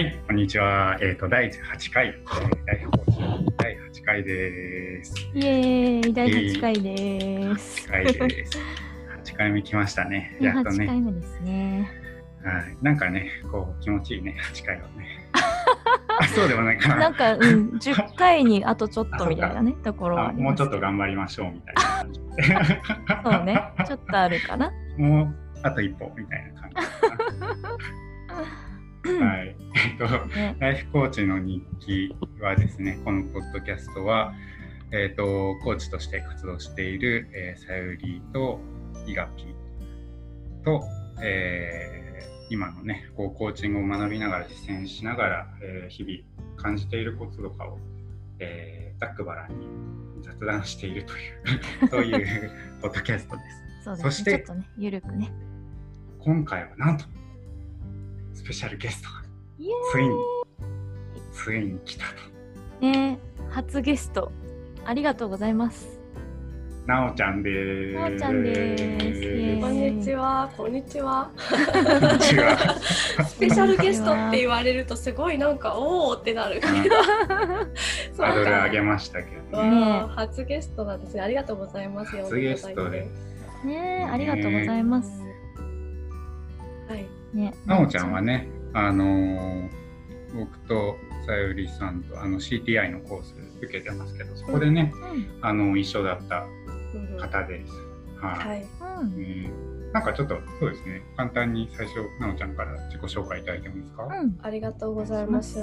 はい、こんにちは。えっ、と、第8回、第8回です。イエーイ第8回です。8回です。8回目来ましたね。ねやっと8回ね。目ですね。はい。なんかね、こう、気持ちいいね、8回はね。あ、そうでもないかな。なんか、うん、10回にあとちょっとみたいなね、ところもうちょっと頑張りましょうみたいな感じで。そうね、ちょっとあるかな。もうあと一歩みたいな感じかな。はい。えっと、ね、ライフコーチの日記はですね、このポッドキャストは、えっ、と、コーチとして活動している、えーさゆりとイガピと、えー今のね、こうコーチングを学びながら実践しながら、えー日々感じていることとかを、えーざっくばらんに雑談しているという、そういう ポッドキャストです。そうですね。そしてちょっとね、ゆるくね。今回はなんと、スペシャルゲストついに、ついに来たと。ね初ゲスト、ありがとうございます。なおちゃんです。なおちゃんですこんにちは、こんにちは。スペシャルゲストって言われるとすごいなんかおおってなる。そうハードルか上げましたけどわね。あ初ゲストなんですね。ありがとうございます。初ゲストでねありがとうございます。はい。ね、なおちゃんはね、あのー僕とさゆりさんとあの CTI のコース受けてますけど、そこでね、うん、あの一緒だったうん方です。はい。はい。うん、ねなんかちょっとそうですね、簡単に最初なおちゃんから自己紹介いただいてもいいですか？うん、ありがとうございます。し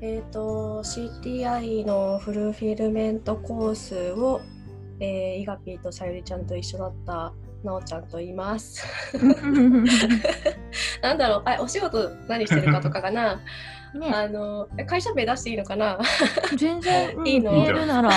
えっ、と CTI のフルフィルメントコースを、えー、イガピーとさゆりちゃんと一緒だったなおちゃんと言います。なんだろう、あ、お仕事何してるかとかかな。ね、あの会社名出していいのかな。全然、うんいいの？言えるなら、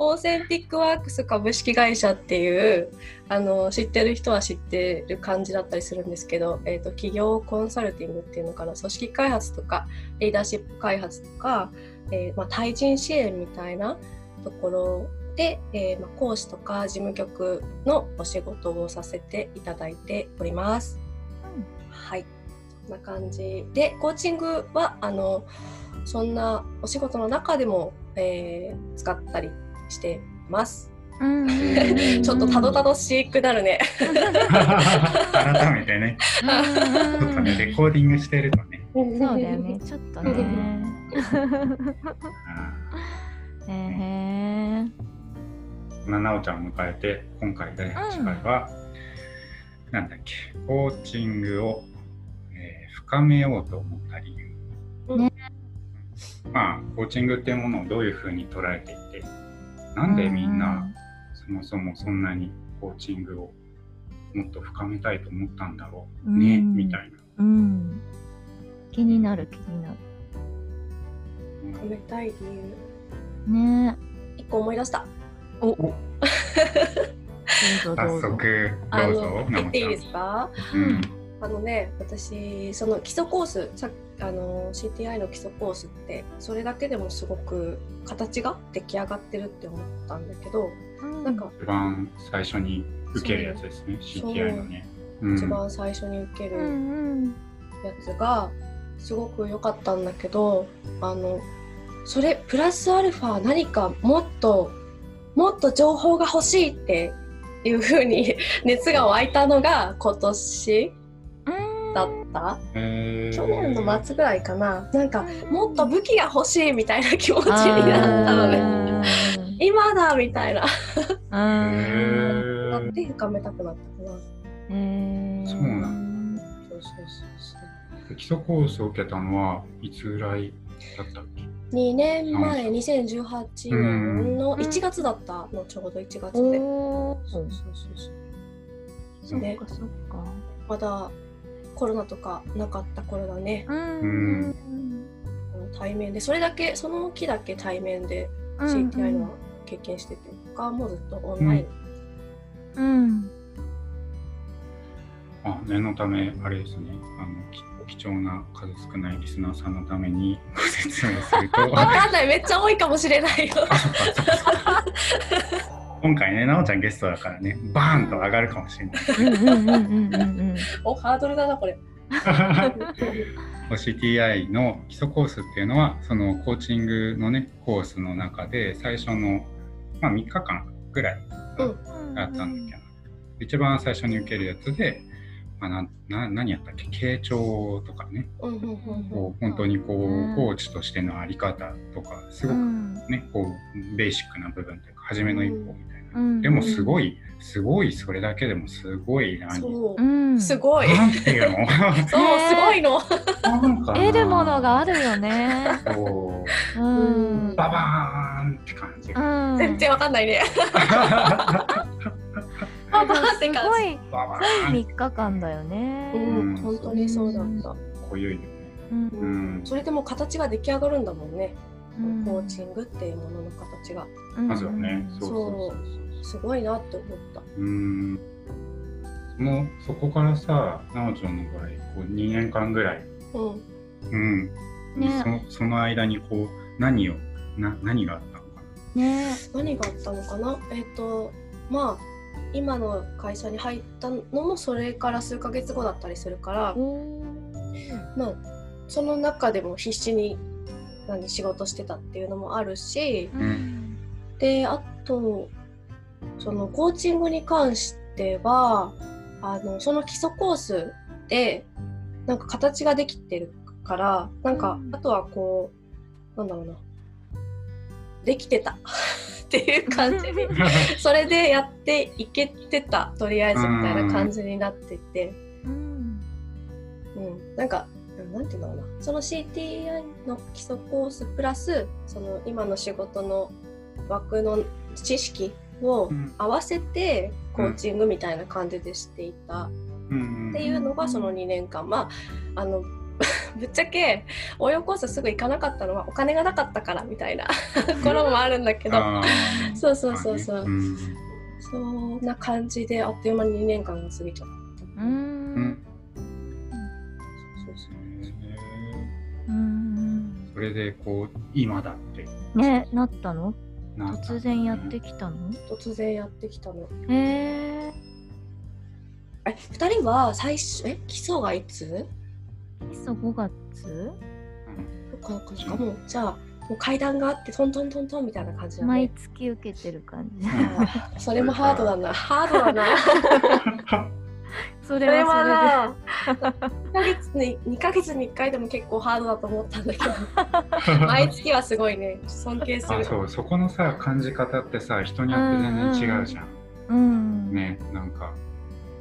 オーセンティックワークス株式会社っていうあの知ってる人は知ってる感じだったりするんですけど、えー、と企業コンサルティングっていうのかな。組織開発とかリーダーシップ開発とか、えーまあ、対人支援みたいなところで、えーまあ、講師とか事務局のお仕事をさせていただいております。はいそんな感じでコーチングはあのそんなお仕事の中でも、えー使ったりしてます。うん、ちょっとたどたどしくなるね。改めてね、ちょっとねレコーディングしてるとね。そうだよね、ちょっとね。え。ーそんななおちゃんを迎えて今回第8回は、なんだっけコーチングを、えー深めようと思った理由、ねまあコーチングっていうものをどういうふうに捉えていてなんでみんなそもそもそんなにコーチングをもっと深めたいと思ったんだろうね、うんみたいな。うん。気になる、気になる。褒めたい理由。ね一個思い出した。お、早うぞ。速あどうぞの言っていいですか？うんあのね、私その基礎コースさあの CTI の基礎コースってそれだけでもすごく形が出来上がってるって思ったんだけど、うんなんか一番最初に受けるやつですねそう CTI のね。うん一番最初に受けうる。やつがすごく良かったんだけどあのそれプラスアルファ何かもっともっと情報が欲しいっていう風に 熱が湧いたのが今年だった。えー去年の末ぐらいかな。なんかもっと武器が欲しいみたいな気持ちになったのね。今だみたいな。なっーて深めたくなったかな。そうなんそうそうそうそう。基礎コースを受けたのはいつぐらいだったっけ2年前2018年の1月だったのちょうど1月で、そうそうそうそう。ねそっかそっか。まだコロナとかなかった頃だね。うん。対面で。それだけその期だけ対面でうん。CTI のは経験してて他はもうずっとオンライン、うん。あ念のためあれですね。あのき貴重な数少ないリスナーさんのためにご説明すると。わかんない。めっちゃ多いかもしれないよ。今回ねなおちゃんゲストだからねバーンと上がるかもしれない。うんうんうんうんうんうん。おハードルだなこれ CTI の基礎コースっていうのはそのコーチングのねコースの中で最初の、まあ、3日間ぐらいだったんだけど、一番最初に受けるやつで、まあ、なな何やったっけ？傾聴とかね、うんうんうんこう本当にこう、うん。コーチとしてのあり方とかすごくね、こうベーシックな部分というか初めの一歩みたいな、うん。でもすごいすごいそれだけでもすごい何そう。う、ん、すごい。なんていうの？そう、すごいの。なんかな。得るものがあるよね。こう。うん。ババーンって感じ。うが、ん。全然わかんないね。あでもって感じすごいババ濃いーン3日間だよね。うん、うん本当にそうだった。濃ゆいよね。うんうんそれでも形が出来上がるんだもんね。うんコーチングっていうものの形が。まずはね、うんそうすごいなって思った。そう。うん。そのそこからさ、なおちゃんの場合、こう2年間ぐらい、うん。うん。ねそその間にこう何をな何があったのかね何があったのかな？えっ、と、まあ、今の会社に入ったのもそれから数ヶ月後だったりするから、おまあ、その中でも必死に何仕事してたっていうのもあるし、うん。であとそのコーチングに関してはあのその基礎コースでなんか形ができてるからなんか、うん。あとはこうなんだろうな。できてたっていう感じにな。それでやっていけてたとりあえずみたいな感じになってて、うん。うん、なんかなんていうんだろうな。その CTI の基礎コースプラスその今の仕事の枠の知識をうん。合わせてコーチングみたいな感じでしていた。うんっていうのがその2年間。まああの ぶっちゃけ応用コースすぐ行かなかったのはお金がなかったからみたいな ところもあるんだけど。そうそうそうそう、ん。そんな感じであっという間に2年間が過ぎちゃった。ううん。んそうそう。うんそれでこう今だって。ねなったの？突然やってきたの？突然やってきたの。へええ、二人は最初、え、基礎がいつ？基礎5月？うん。そっかそっか。そっか、もう、じゃあ、もう階段があって、トントントントンみたいな感じだ毎ね。月受けてる感じ。あーそれもハードだな。ハードだな。そ れそれははな、2ヶ月に、2ヶ月に1回でも結構ハードだと思ったんだけど、毎月はすごいね、尊敬する。あそう。そこのさ感じ方ってさ人によって全然違うじゃん、それうん。ねなんか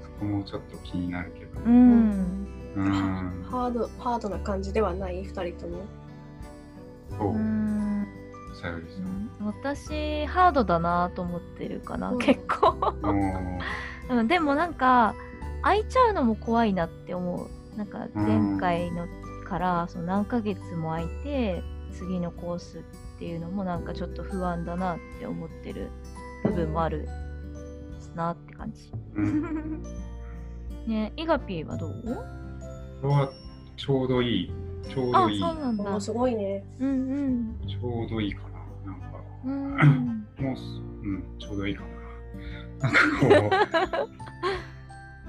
そこもちょっと気になるけど。うんうん。ハード、ハードな感じではない、2人とも。そう。うん。さゆりさん。私ハードだなと思ってるかな、うん。結構。でもなんか空いちゃうのも怖いなって思う。なんか前回のからその何ヶ月も空いて次のコースっていうのもなんかちょっと不安だなって思ってる部分もあるなって感じ。うん。ねイガピーはどう？これはちょうどいいちょうあどいい。そうなんだ。もうすごいね。うんうん。ちょうどいいかななんか。うん。もうすうんちょうどいいかな。なんかこ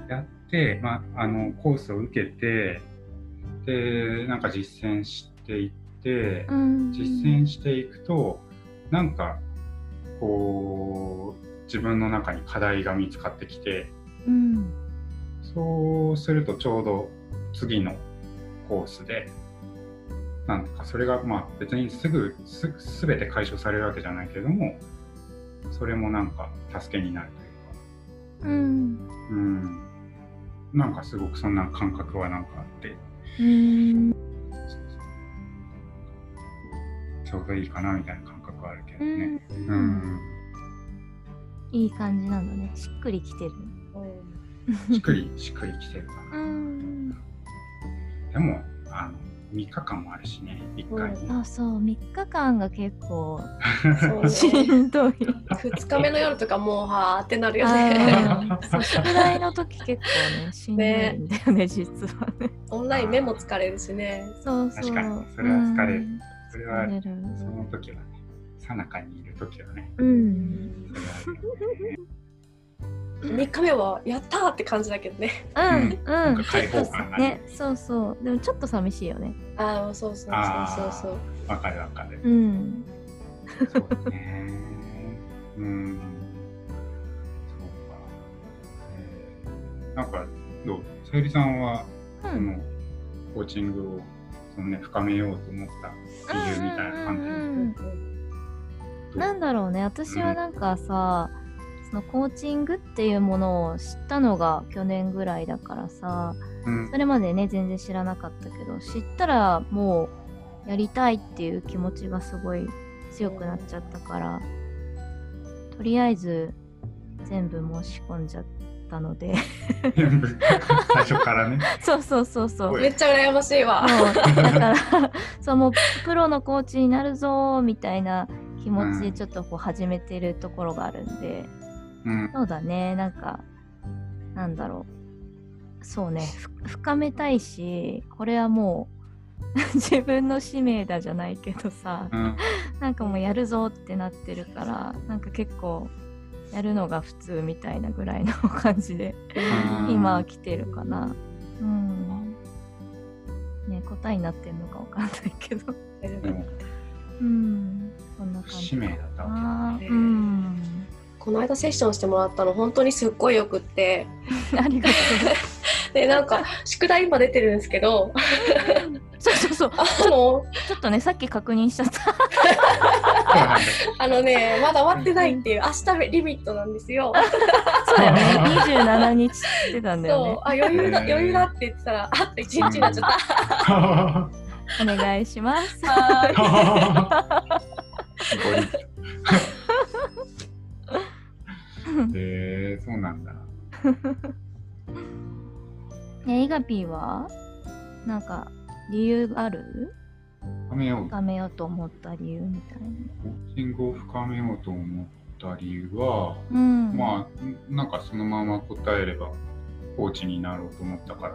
う やって、まあ、あのコースを受けてでなんか実践していって、うん。実践していくとなんかこう自分の中に課題が見つかってきてうん。そうするとちょうど次のコースでなんかそれがまあ別にすぐす全て解消されるわけじゃないけれどもそれもなんか助けになるというか。うん。うんなんかすごくそんな感覚はなんかあって。ちょうどいいかなみたいな感覚はあるけどうね。ん。うん。いい感じなんだね。しっくりきてるう。んしっくりしっくりきてるかうな。んでもあの3日間もあるしね1回ね。あそう3日間が結構そうね。しんどい。2日目の夜とかもうはーってなるよね。そう。宿題の時結構ねしんどいんだよね実はね。オンライン目も疲れるしね。そうそう。確かにそれは疲れる。うん。それは疲れる。その時はね、さなかにいる時はね、うん。それはあるよね。3日目はやったーって感じだけどね。うんうんうん、なんか開放感がねねそうそうでもちょっと寂しいよねああ、そうそうそうそうそう。わかるわかる。うんそうね。うん。そうか。えーなんか、どう？さゆりさんは、うんその、コーチングを、そのね、深めようと思った理由みたいな感じうんうんうんうんどうなんだろうね私はなんかさ、そのコーチングっていうものを知ったのが去年ぐらいだからさうん。それまでね全然知らなかったけど知ったらもうやりたいっていう気持ちがすごい強くなっちゃったからとりあえず全部申し込んじゃったので。最初からね。そうそうそうそう。めっちゃ羨ましいわ。だからそうもうプロのコーチになるぞみたいな気持ちでちょっとこう始めてるところがあるんで、うん。そうだね。なんかなんだろう。そうね。ふ深めたいしこれはもう 自分の使命だじゃないけどさうん。なんかもうやるぞってなってるからなんか結構やるのが普通みたいなぐらいの感じでうん。今は来てるかな。うん。ね答えになってんのかわかんないけど。うん。そんな感じ使命だったわあへーーうんこの間セッションしてもらったの本当にすっごいよくって。ありがとでなんか宿題今出てるんですけど。うそうそうそう。あのちょっとねさっき確認しちゃった。あのねまだ終わってないっていう明日リミットなんですよ。そうだよね27日って言ってたんだそう。よあ余裕だ余裕だって言ってたらあと1日になっちゃった。ね お願いします。はゴリッ へえー、そうなんだ。ねイガピーはなんか理由がある？深めよう。深めようと思った理由みたいなコーチングを深めようと思った理由は、うんまあ、なんかそのまま答えれば、コーチになろうと思ったか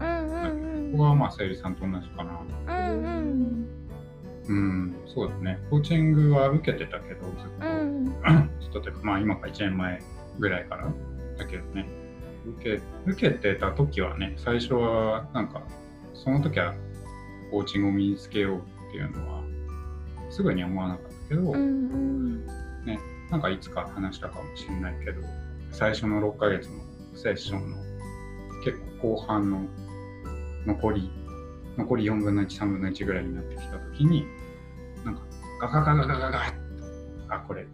ら、うんうんここはまあ、さゆりさんと同じかな。うんうんうん、そうだね。コーチングは受けてたけど、ずっと。うん ずっとというか、まあ今から1年前ぐらいからだけどね。受け受けてた時はね、最初はなんか、その時はコーチングを身につけようっていうのは、すぐには思わなかったけど、うんうんなんかいつか話したかもしれないけど、最初の6ヶ月のセッションの結構後半の残り、残り4分の1、3分の1ぐらいになってきたときに、ガガガガガガガッあ、これ、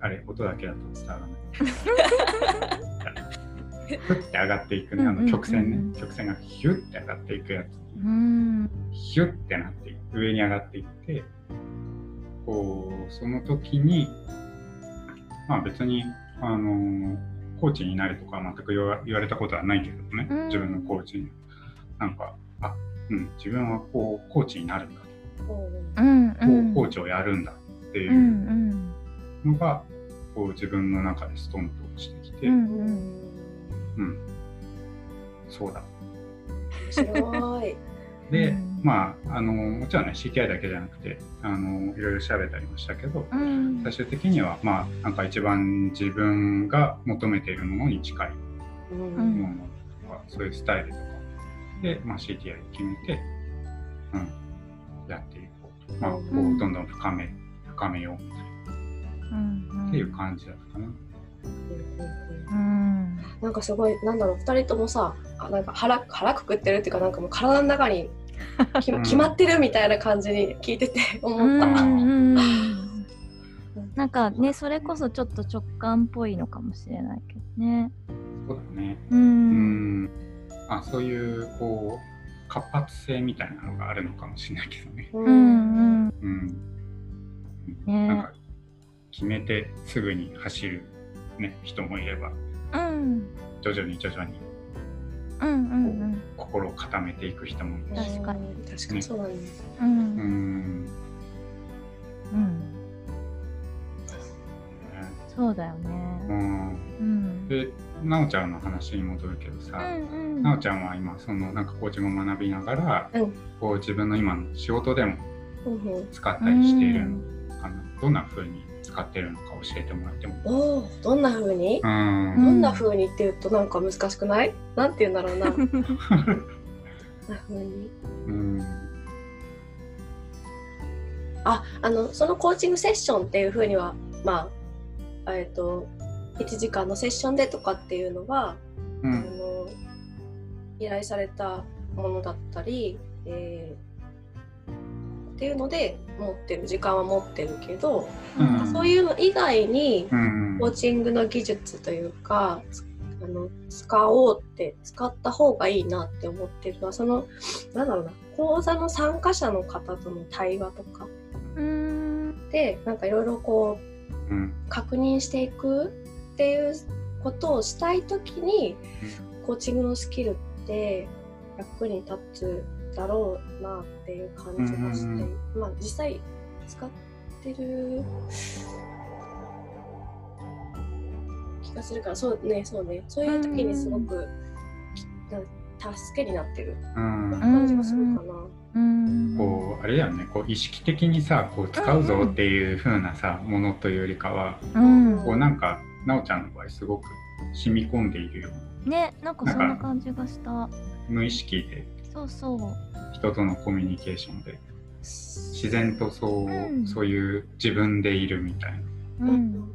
あれ、音だけだと伝わらない。ふって上がっていくね、あの曲線うんうんうんね、曲線がヒュッて上がっていくやつ。うん。ヒュッてなって上に上がっていってこうその時にまあ別にあのコーチになれとかは全く言われたことはないけどね、うん。自分のコーチに。なんかあうん自分はこうコーチになるんだうんうこうん。コーチをやるんだっていうんううん。のが、こう自分の中でストンと落ちてきて、ううん。ん。そうだ。面白い。で、うん。まああのもちろんね CTI だけじゃなくてあのいろいろ調べたりもしたけど、うん。最終的にはまあなんか一番自分が求めているものに近い。うん。ものとか、そういうスタイルとか。で、まあ、CTI 決めて、うん、まあ、こううん。どんどん深め深めよう。みたいなっていう感じだったかな。うん。なんかすごいなんだろう二人ともさあなんか腹腹くくってるっていうかなんかもう体の中にきうん。決まってるみたいな感じに聞いてて思った。うんうんなんかねそれこそちょっと直感っぽいのかもしれないけどね。そうだね。ううんん。あそういうこう活発性みたいなのがあるのかもしれないけどね。ううん。うん。うん。ねなんか決めてすぐに走る、ね、人もいればうん徐々に徐々にうんうん心を固めていく人もいるし、確かに。確かにそうなん。だ。うん。うん、うんそうだようねん、うん。でなおちゃんの話に戻るけどさ、うんうん。なおちゃんは今そのなんかコーチングを学びながら、うん。こう自分の今の仕事でもうんうん使ったりしているのかな、どんな風に使ってるのか教えてもらっても。おおどんな風に、うん。どんな風にっていうとなんか難しくない？なんて言うんだろうな。どんな風に？うん。ああのそのコーチングセッションっていう風にはまあえっ、と1時間のセッションでとかっていうのは、あうん。の依頼されたものだったり、えーっていうので持ってる時間は持ってるけど、うん。そういうの以外にうん。コーチングの技術というかつあの使おうって使った方がいいなって思ってるのはそのなんだろうな講座の参加者の方との対話とかうん。でなんかいろいろこううん確認していくっていうことをしたい時にコーチングのスキルって役に立つだろうなっていう感じがして、まあ実際使ってる気がするからそうねそうね。そういう時にすごく、な助けになってる。うん。感じがするかな。うん。こうあれだよね。こう意識的にさこう使うぞっていう風なさものというよりかはうん。こうなんかなおちゃんの場合すごく染み込んでいるよ。ねなんかそんな感じがした。無意識で。そうそう。人とのコミュニケーションで。自然とそう、うん。そういう自分でいるみたいな。うん。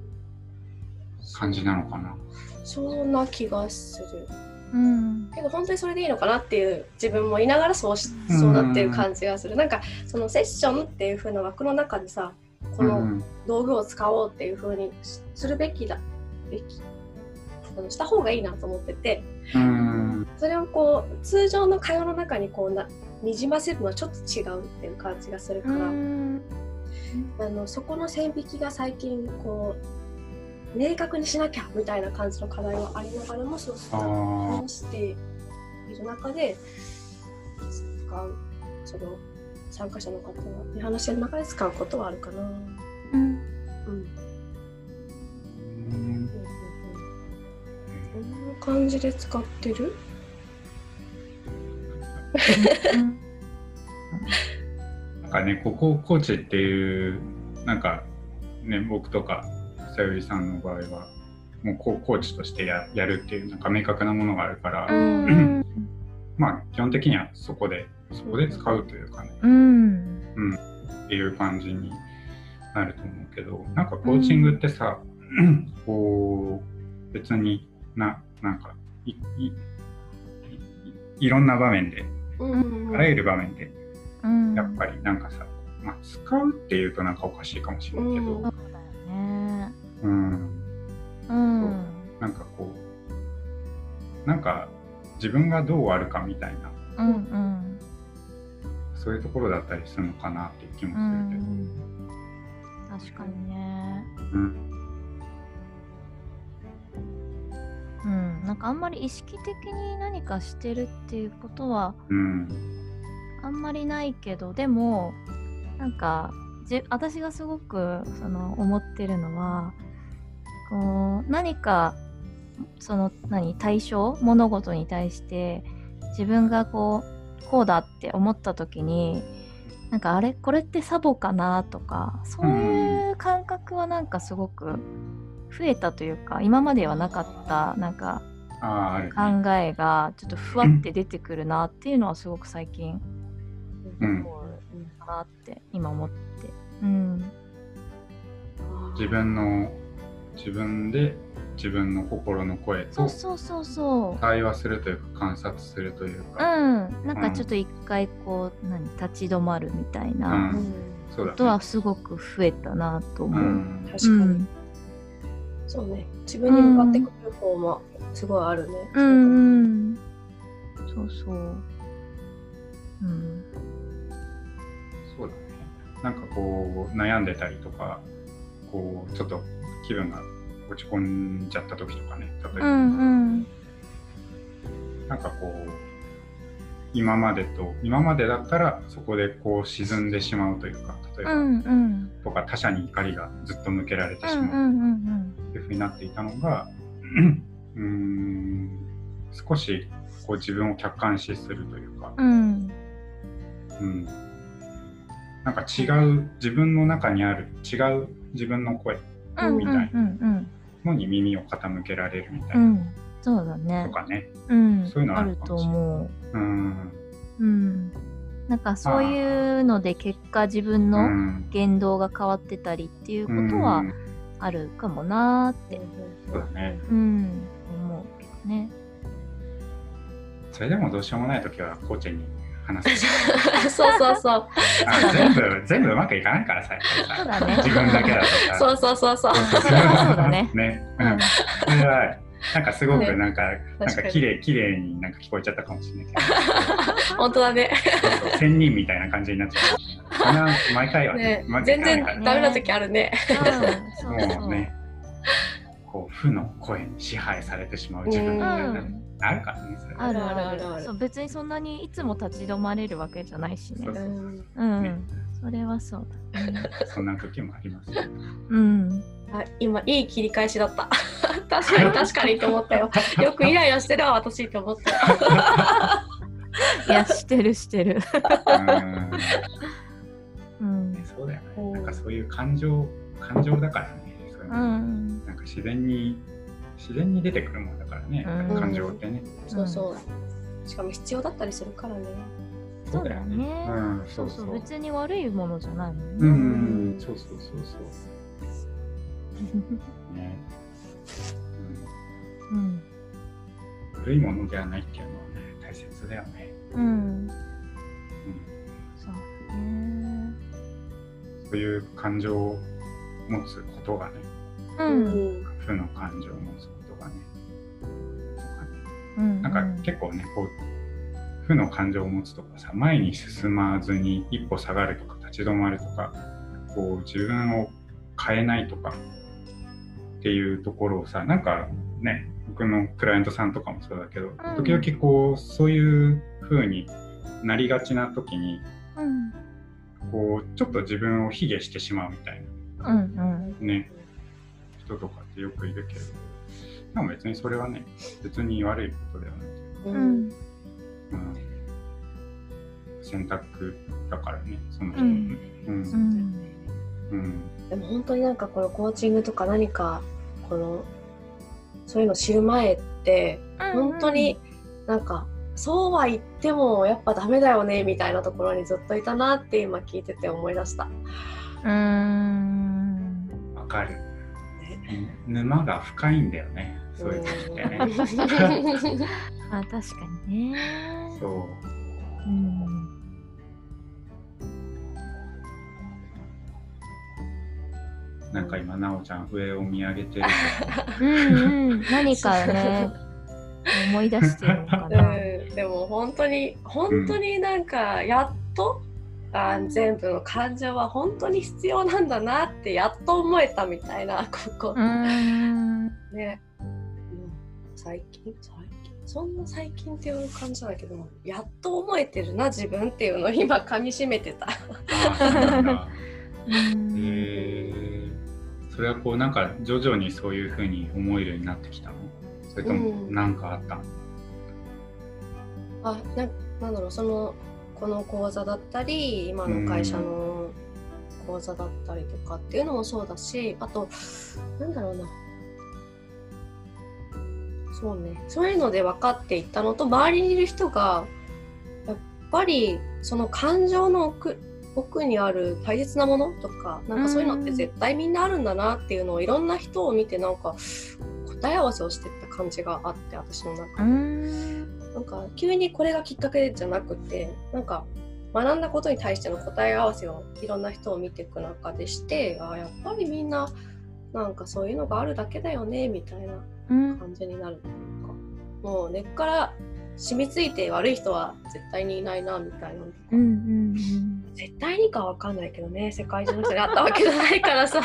感じなのかな。そんな気がする。うん。けど本当にそれでいいのかなっていう自分もいながらそうしうん。そうなってる感じがする。なんかそのセッションっていう風な枠の中でさこのうん。道具を使おうっていう風にしするべきだべきあのした方がいいなと思っててうん。それをこう通常の会話の中にこうなにじませるのはちょっと違うっていう感じがするかうら、ん。あのそこの線引きが最近こう明確にしなきゃみたいな感じの課題はありながらもそうした話している中で使うその参加者の方に話してる中で使うことはあるかな。うん。うん。うん。うんうんこんな感じで使ってる？なんかねここコーチっていうなんかね僕とかさゆりさんの場合はもうコーチとしてややるっていうなんか明確なものがあるから、うん。まあ基本的にはそこでそこで使うというかね、うん。っていう感じになると思うけどなんかコーチングってさ、こう別にななんかいいいいろんな場面でうん。あらゆる場面でうん。やっぱりなんかさ、まあ、使うっていうとなんかおかしいかもしれないけど、うん、うん。なんかこうなんか自分がどうあるかみたいな。うんうん。そういうところだったりするのかなっていう気うもするけど、ん。確かにね。うん。うん。なんかあんまり意識的に何かしてるっていうことはうん。あんまりないけどでもなんかじ私がすごくその思ってるのはこう何かその何対象物事に対して自分がこうこうだって思った時になんかあれこれってサボかなとかそういう感覚はなんかすごく増えたというか今まではなかったなんか考えがちょっとふわって出てくるなっていうのはすごく最近うん思うかなって今思って。うん。自分の自分で自分の心の声とそうそうそうそう。対話するというか観察するといううか、ん。なんかちょっと一回こう、何、立ち止まるみたいなうんそうだことはすごく増えたなと思う。うん確かに、うん。そうね自分に向かってくる方もすごいあるね。うんうん。そうそう。うん。そうだねなんかこう悩んでたりとかこうちょっと気分が落ち込んじゃった時とかね例えば、うんうん。なんかこう今までと今までだったらそこでこう沈んでしまうというか例えば、うんうん。とか他者に怒りがずっと向けられてしまうっていうふうになっていたのが うーん少しこう自分を客観視するというか、うん。うん。うん、なんか違う自分の中にある違う自分の声うんみたいうんうんのに耳を傾けられるみたいな、うん。そうだねと。かね。うん。そういうのああると思う。うん。うん。なんかそういうので結果自分うのん言動が変わってたりっていうことはうんあるかもなーって、そうだね。うん、思うけどね。それでもどうしようもないときはコーチに話す。そうそうそう。あ全部、全部うまくいかないからさ、そうだね。自分だけだとさ。そうそうそうそう。そうだね。ね。ううんん。それは、なんかすごくねなんか、なん確か綺麗、綺麗になんか聞こえちゃったかもしれないけど。本当だね。そうそう仙人みたいな感じになっちゃう。そんな毎回はねね、全然ダメな時あるね。うん、そうそう。もうね、こう負の声に支配されてしまう自分みたいな、うんあるからね、それはあるあるあるそう別にそんなにいつも立ち止まれるわけじゃないしねそう。うんうん、ねそれはそうだね。そんな時もありますよ。うん。あ今いい切り返しだった。確かに確かにって思ったよ。よくイライラしてるわ私って思った。いや、してるしてる。うんうんね。そうだようんね。なんかそういう感情、感情だからね。そうん。なんか自然に、自然に出てくるものだからね、うん感情ってね。そうそう。しかも必要だったりするからね。そうだよね。うん、そそ、そううそうう。別に悪いものじゃないもんね。うんうん、そうそうそうそう。ね。うん。うん、悪いものではないっていうのはね、大切だよね。うん。うんそうだね。そういう感情を持つことがね、うん。負の感情を持つことがね、とかねうん。なんか結構ね、こう、負の感情を持つとかさ、前に進まずに一歩下がるとか、立ち止まるとか、こう、自分を変えないとかっていうところをさ、なんかね、僕のクライアントさんとかもそうだけど、時々こう、そういう風になりがちな時に、うん。こう、ちょっと自分を卑下してしまうみたいうん。うん。なね、人とかってよくいるけど、でも別にそれはね、別に悪いことではない。ううんん。うん選択だからね、その人のうんね。うんうん。うんでも本当になんかこのコーチングとか何かこのそういうの知る前って本当になんかそうは言ってもやっぱダメだよねみたいなところにずっといたなって今聞いてて思い出した。うん。わかる。沼が深いんだよね、そういう時ってね。あ、確かにね。そう。うん。なんか今、なおちゃん上を見上げてるうんうん。何かね、思い出してるのかうな。ん、でも本当に本当になんかやっと、あ全部の感情は本当に必要なんだなってやっと思えたみたいな ここ、うん。ね、うん。最近？最近？そんな最近っていう感じだけどやっと思えてるな自分っていうのを今噛みしめてた。えそれはこう、なんか徐々にそういうふうに思えるようになってきたの？それともうん。なんかあったの？あななんだろうそのこの講座だったり今の会社の講座だったりとかっていうのもそうだしあとなんだろうな。そうね。そういうので分かっていったのと周りにいる人がやっぱりその感情の奥奥にある大切なものとかなんかそういうのって絶対みんなあるんだなっていうのをいろんな人を見てなんか答え合わせをしてった感じがあって私の中で。うん。なんか急にこれがきっかけじゃなくてなんか学んだことに対しての答え合わせをいろんな人を見ていく中でしてあやっぱりみんななんかそういうのがあるだけだよねみたいなうん。感じになるというかもう根っから染みついて悪い人は絶対にいないなみたいなのとか、うん。うん。絶対にかわかんないけどね世界中の人に会ったわけじゃないからさ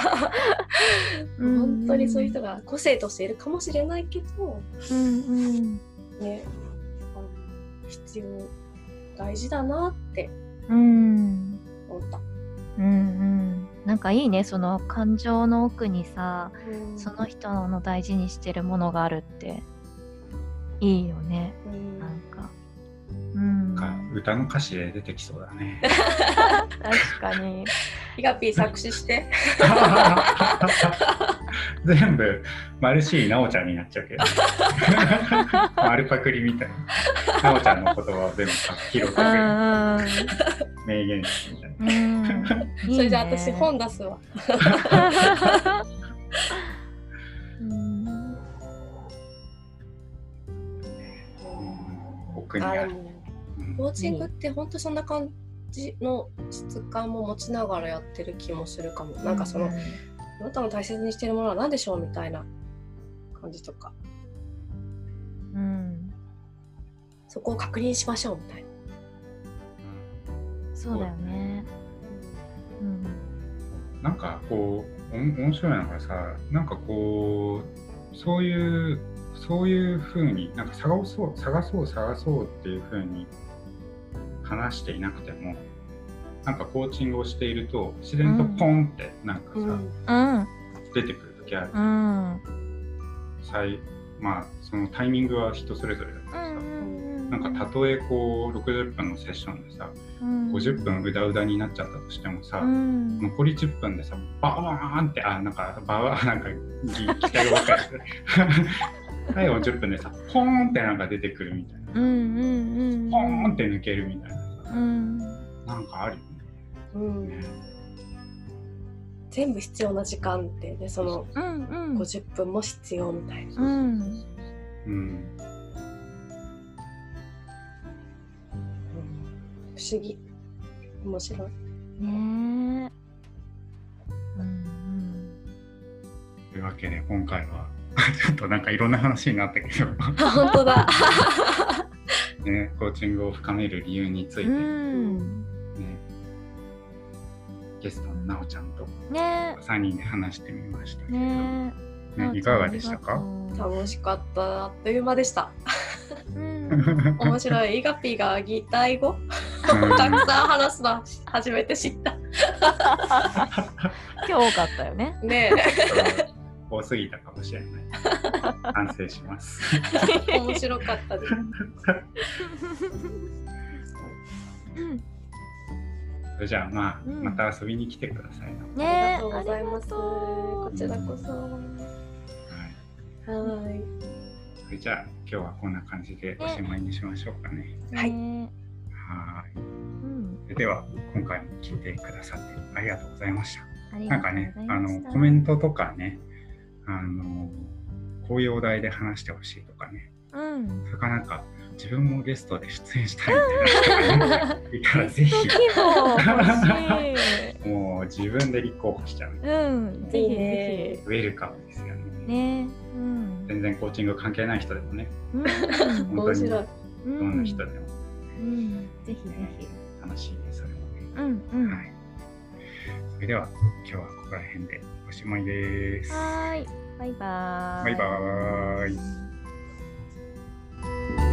うん本当にそういう人が個性としているかもしれないけどうん。ねあの必要大事だなってうん。思った。うん。うん。なんかいいね、その感情の奥にさ、うんその人の大事にしてるものがあるって、いいよね。うんなんか。うん。なんか歌の歌詞で出てきそうだね。確かに。ヒガピー作詞して。全部マルシーなおちゃんになっちゃうけど。丸パクリみたいな。なおちゃんの言葉を全部拾ってく名言みたいな。うん。それじゃあ私本出すわ。うん。奥にある。コーチングって本当そんな感じの質感も持ちながらやってる気もするかも。なんかその、あなたの大切にしてるものは何でしょう？みたいな感じとか、うん。そこを確認しましょうみたいな。そうだよね。うん。なんかこうおん面白いのがさなんかこうそういうそういうふうになんか探そう探そう探そうっていうふうに話していなくてもなんかコーチングをしていると自然とポンってなんかさ、うん。出てくる時ある、うん。最まあそのタイミングは人それぞれだけどさ、なんかたととえこう60分のセッションでさ50分うだうだになっちゃったとしてもさ、うん。残り10分でさバーンってあなんかバー なんかぎ期待が分かる。最後10分でさポーンってなんか出てくるみたいな、うんうんうんポーンって抜けるみたいな。さ、うんなんかあるよね。うん。全部必要な時間ってねそのうんうん。50分も必要みたいな。うん。うん。不思議。面白い。ねえ。うん。というわけで今回は ちょっとなんかいろんな話になったけど、あ本当だ。ね、コーチングを深める理由について、うね。んゲストのなおちゃんとね。3人で話してみましたけえど、ね。えねいかがでしたか？楽しかった。あっという間でした。うん。面白い。イガピーが擬態語？うん。たくさん話すの初めて知った。今日多かったよね。ね。多すぎたかもしれない。反省します。え、面白かったです。う んそれじゃあまあ、うんまた遊びに来てくださいな。ねえありがとうございます。こちらこそ。はい。はい。それじゃあ今日はこんな感じでおしまいにしましょうかね。はいねはい。うんそれでは今回も聞いてくださってありがとうございました。なんかね、あのコメントとかね、あのこういうお題で話してほしいとかね、うん。それからなんか自分もゲストで出演したいみたいな。人がねいたらぜひ。もう自分で立候補しちゃう。いうん。ぜひぜウェルカムですよね。ひね。うん。全然コーチング関係ない人でもね、うん。本当に。面白い。うどんな人でも。うん。ぜひぜひ。楽しいです、それもね。うんうん。ははい。それでは今日はここら辺でおしまいです。ーいバイバーイ。バイバーイ